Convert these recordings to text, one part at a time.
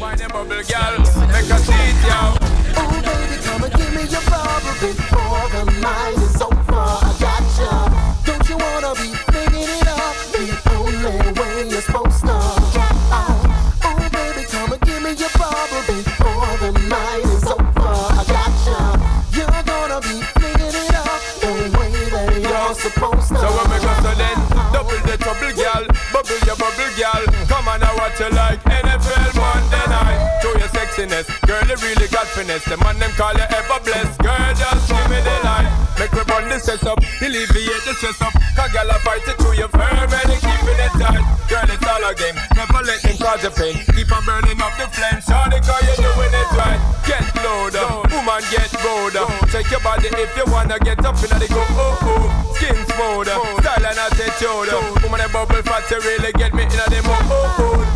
Wine bubble, girl. Make a seat, yo. Oh, baby, come and give me your bubble before the night is over. I got ya. Don't you wanna be thinking it up the only way you're supposed to? Oh, oh, baby, come and give me your bubble before the night is over. I got ya. You're gonna be thinking it up the way that you're supposed to. So when we go to then, double the trouble, girl. Bubble your bubble, girl. Come on, I watch you like NFL Monday night. Show your girl. You really got finesse. The man them call you ever blessed, girl. Just give me the light. Make me burn the stress up, alleviate the stress up. Cause girl, I fight it through your firm and you keeping it tight. Girl, it's all a game. Never let them cause you pain. Keep on burning up the flame. Shorty, cause you're doing it right. Get louder, woman, get bolder. Shake your body if you wanna get up in the go. Oh oh, skin smoother, style and attitude. Woman, a bubble fat, you really get me in the mood. Oh oh.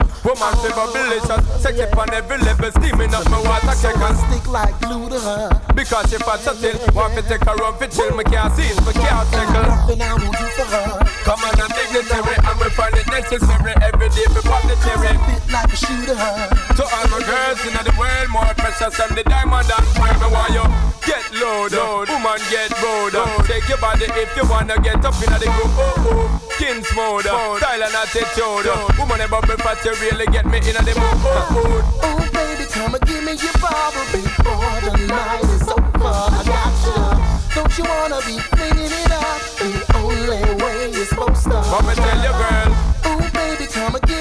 Woman, she bubblicious, sexy on every level, steaming up my water So I keg. stick like glue to her. Because she fat so still, want to take her run for chill, me can't see it, me can't tackle. Nothing I will do for her. Come on, I'm dignitary, and we find it necessary every day for pop the cherry. Like a shooter. To all my girls in the world, more precious than the diamond and. Me want you get loaded, woman get bolder. Take your body if you wanna get up in the group. Oh oh, skin smoother, style and attitude. Woman, a bubble fat, you really get me in the mood. Oh oh. Oh, baby, come and give me your bubble before the night is over. I got you. Don't you wanna be cleaning it up the only way you're supposed to? And tell your girl, Oh, baby, come and give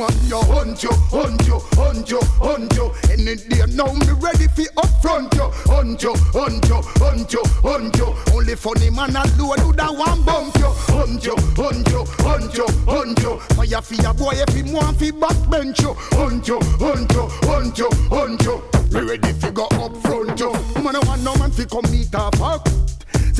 Look, come on, yo, hunt you, hunt you, hunt you, hunt you. Any day now, me ready for upfront you. Hunt you, hunt you, hunt you, hunt you. Only funny man alone do that one bump you. Hunt you, hunt you, hunt you, hunt you. Fire for your boy if he want fi backbench you. Hunt you, hunt you, hunt you, hunt you. Me ready fi go up front you. Man, I want no man fi come meet her fuck.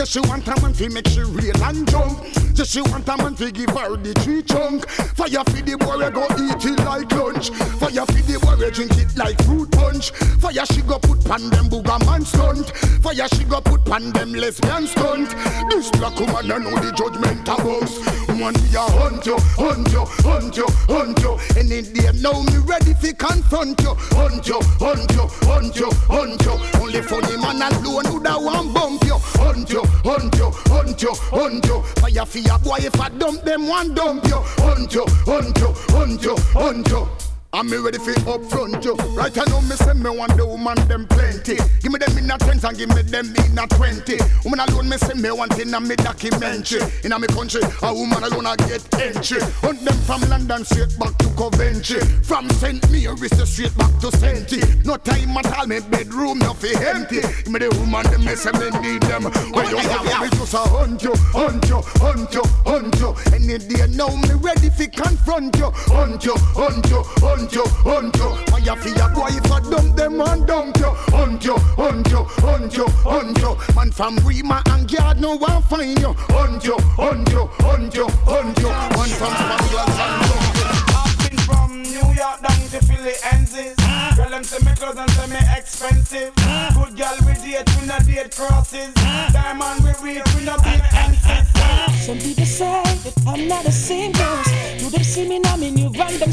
Say she want a man fi make she real and jump. Say she want a man fi give her the tree chunk. Fire fi the boy go eat it like lunch. Fire fi the boy drink it like fruit punch. Fire she go put pan them booger man stunt. Fire she go put pan them lesbian stunt. This black woman I know the judgment of us. Man we a hunt you, hunt you, hunt you, hunt you. Any day now me ready fi confront you. Hunt you, hunt you, hunt you, hunt you. Only funny man alone who da one bump you. Hunt you, hunt you, hunt you, hunt you. Fire for boy if I dump them one dump you. Hunt you, hunt you, hunt you, hunt you. I'm me ready for up front you. Right I know me say me want the woman them plenty. Give me them in a tens and give me them in a twenty. Woman alone me say me want in a me documentary. In a me country, a woman alone I get entry. Hunt them from London straight back to Coventry. From St. Mary's straight back to Senti. No time at all, me bedroom no fi empty. Give me the woman them me say me need them. When you have me just a hunt you, hunt you, hunt you, hunt you. Any day now me ready fi confront you. Hunt you, hunt you, hunt hunt you. Fire fi your boy if I dump them and dump you. Hunt you, hunt you, hunt you, hunt you. Man from Rima and Yard no one find you. Hunt you, hunt you, hunt you, hunt you. Man from Spangles and dump you. I've been from New York down to Philly Enzies. Girl, them say me clothes and say me expensive. Good girl we date, we not date crosses. Diamond we read, we not beat MCs. Some people say that I'm not a single. Do them see me now, me new run, them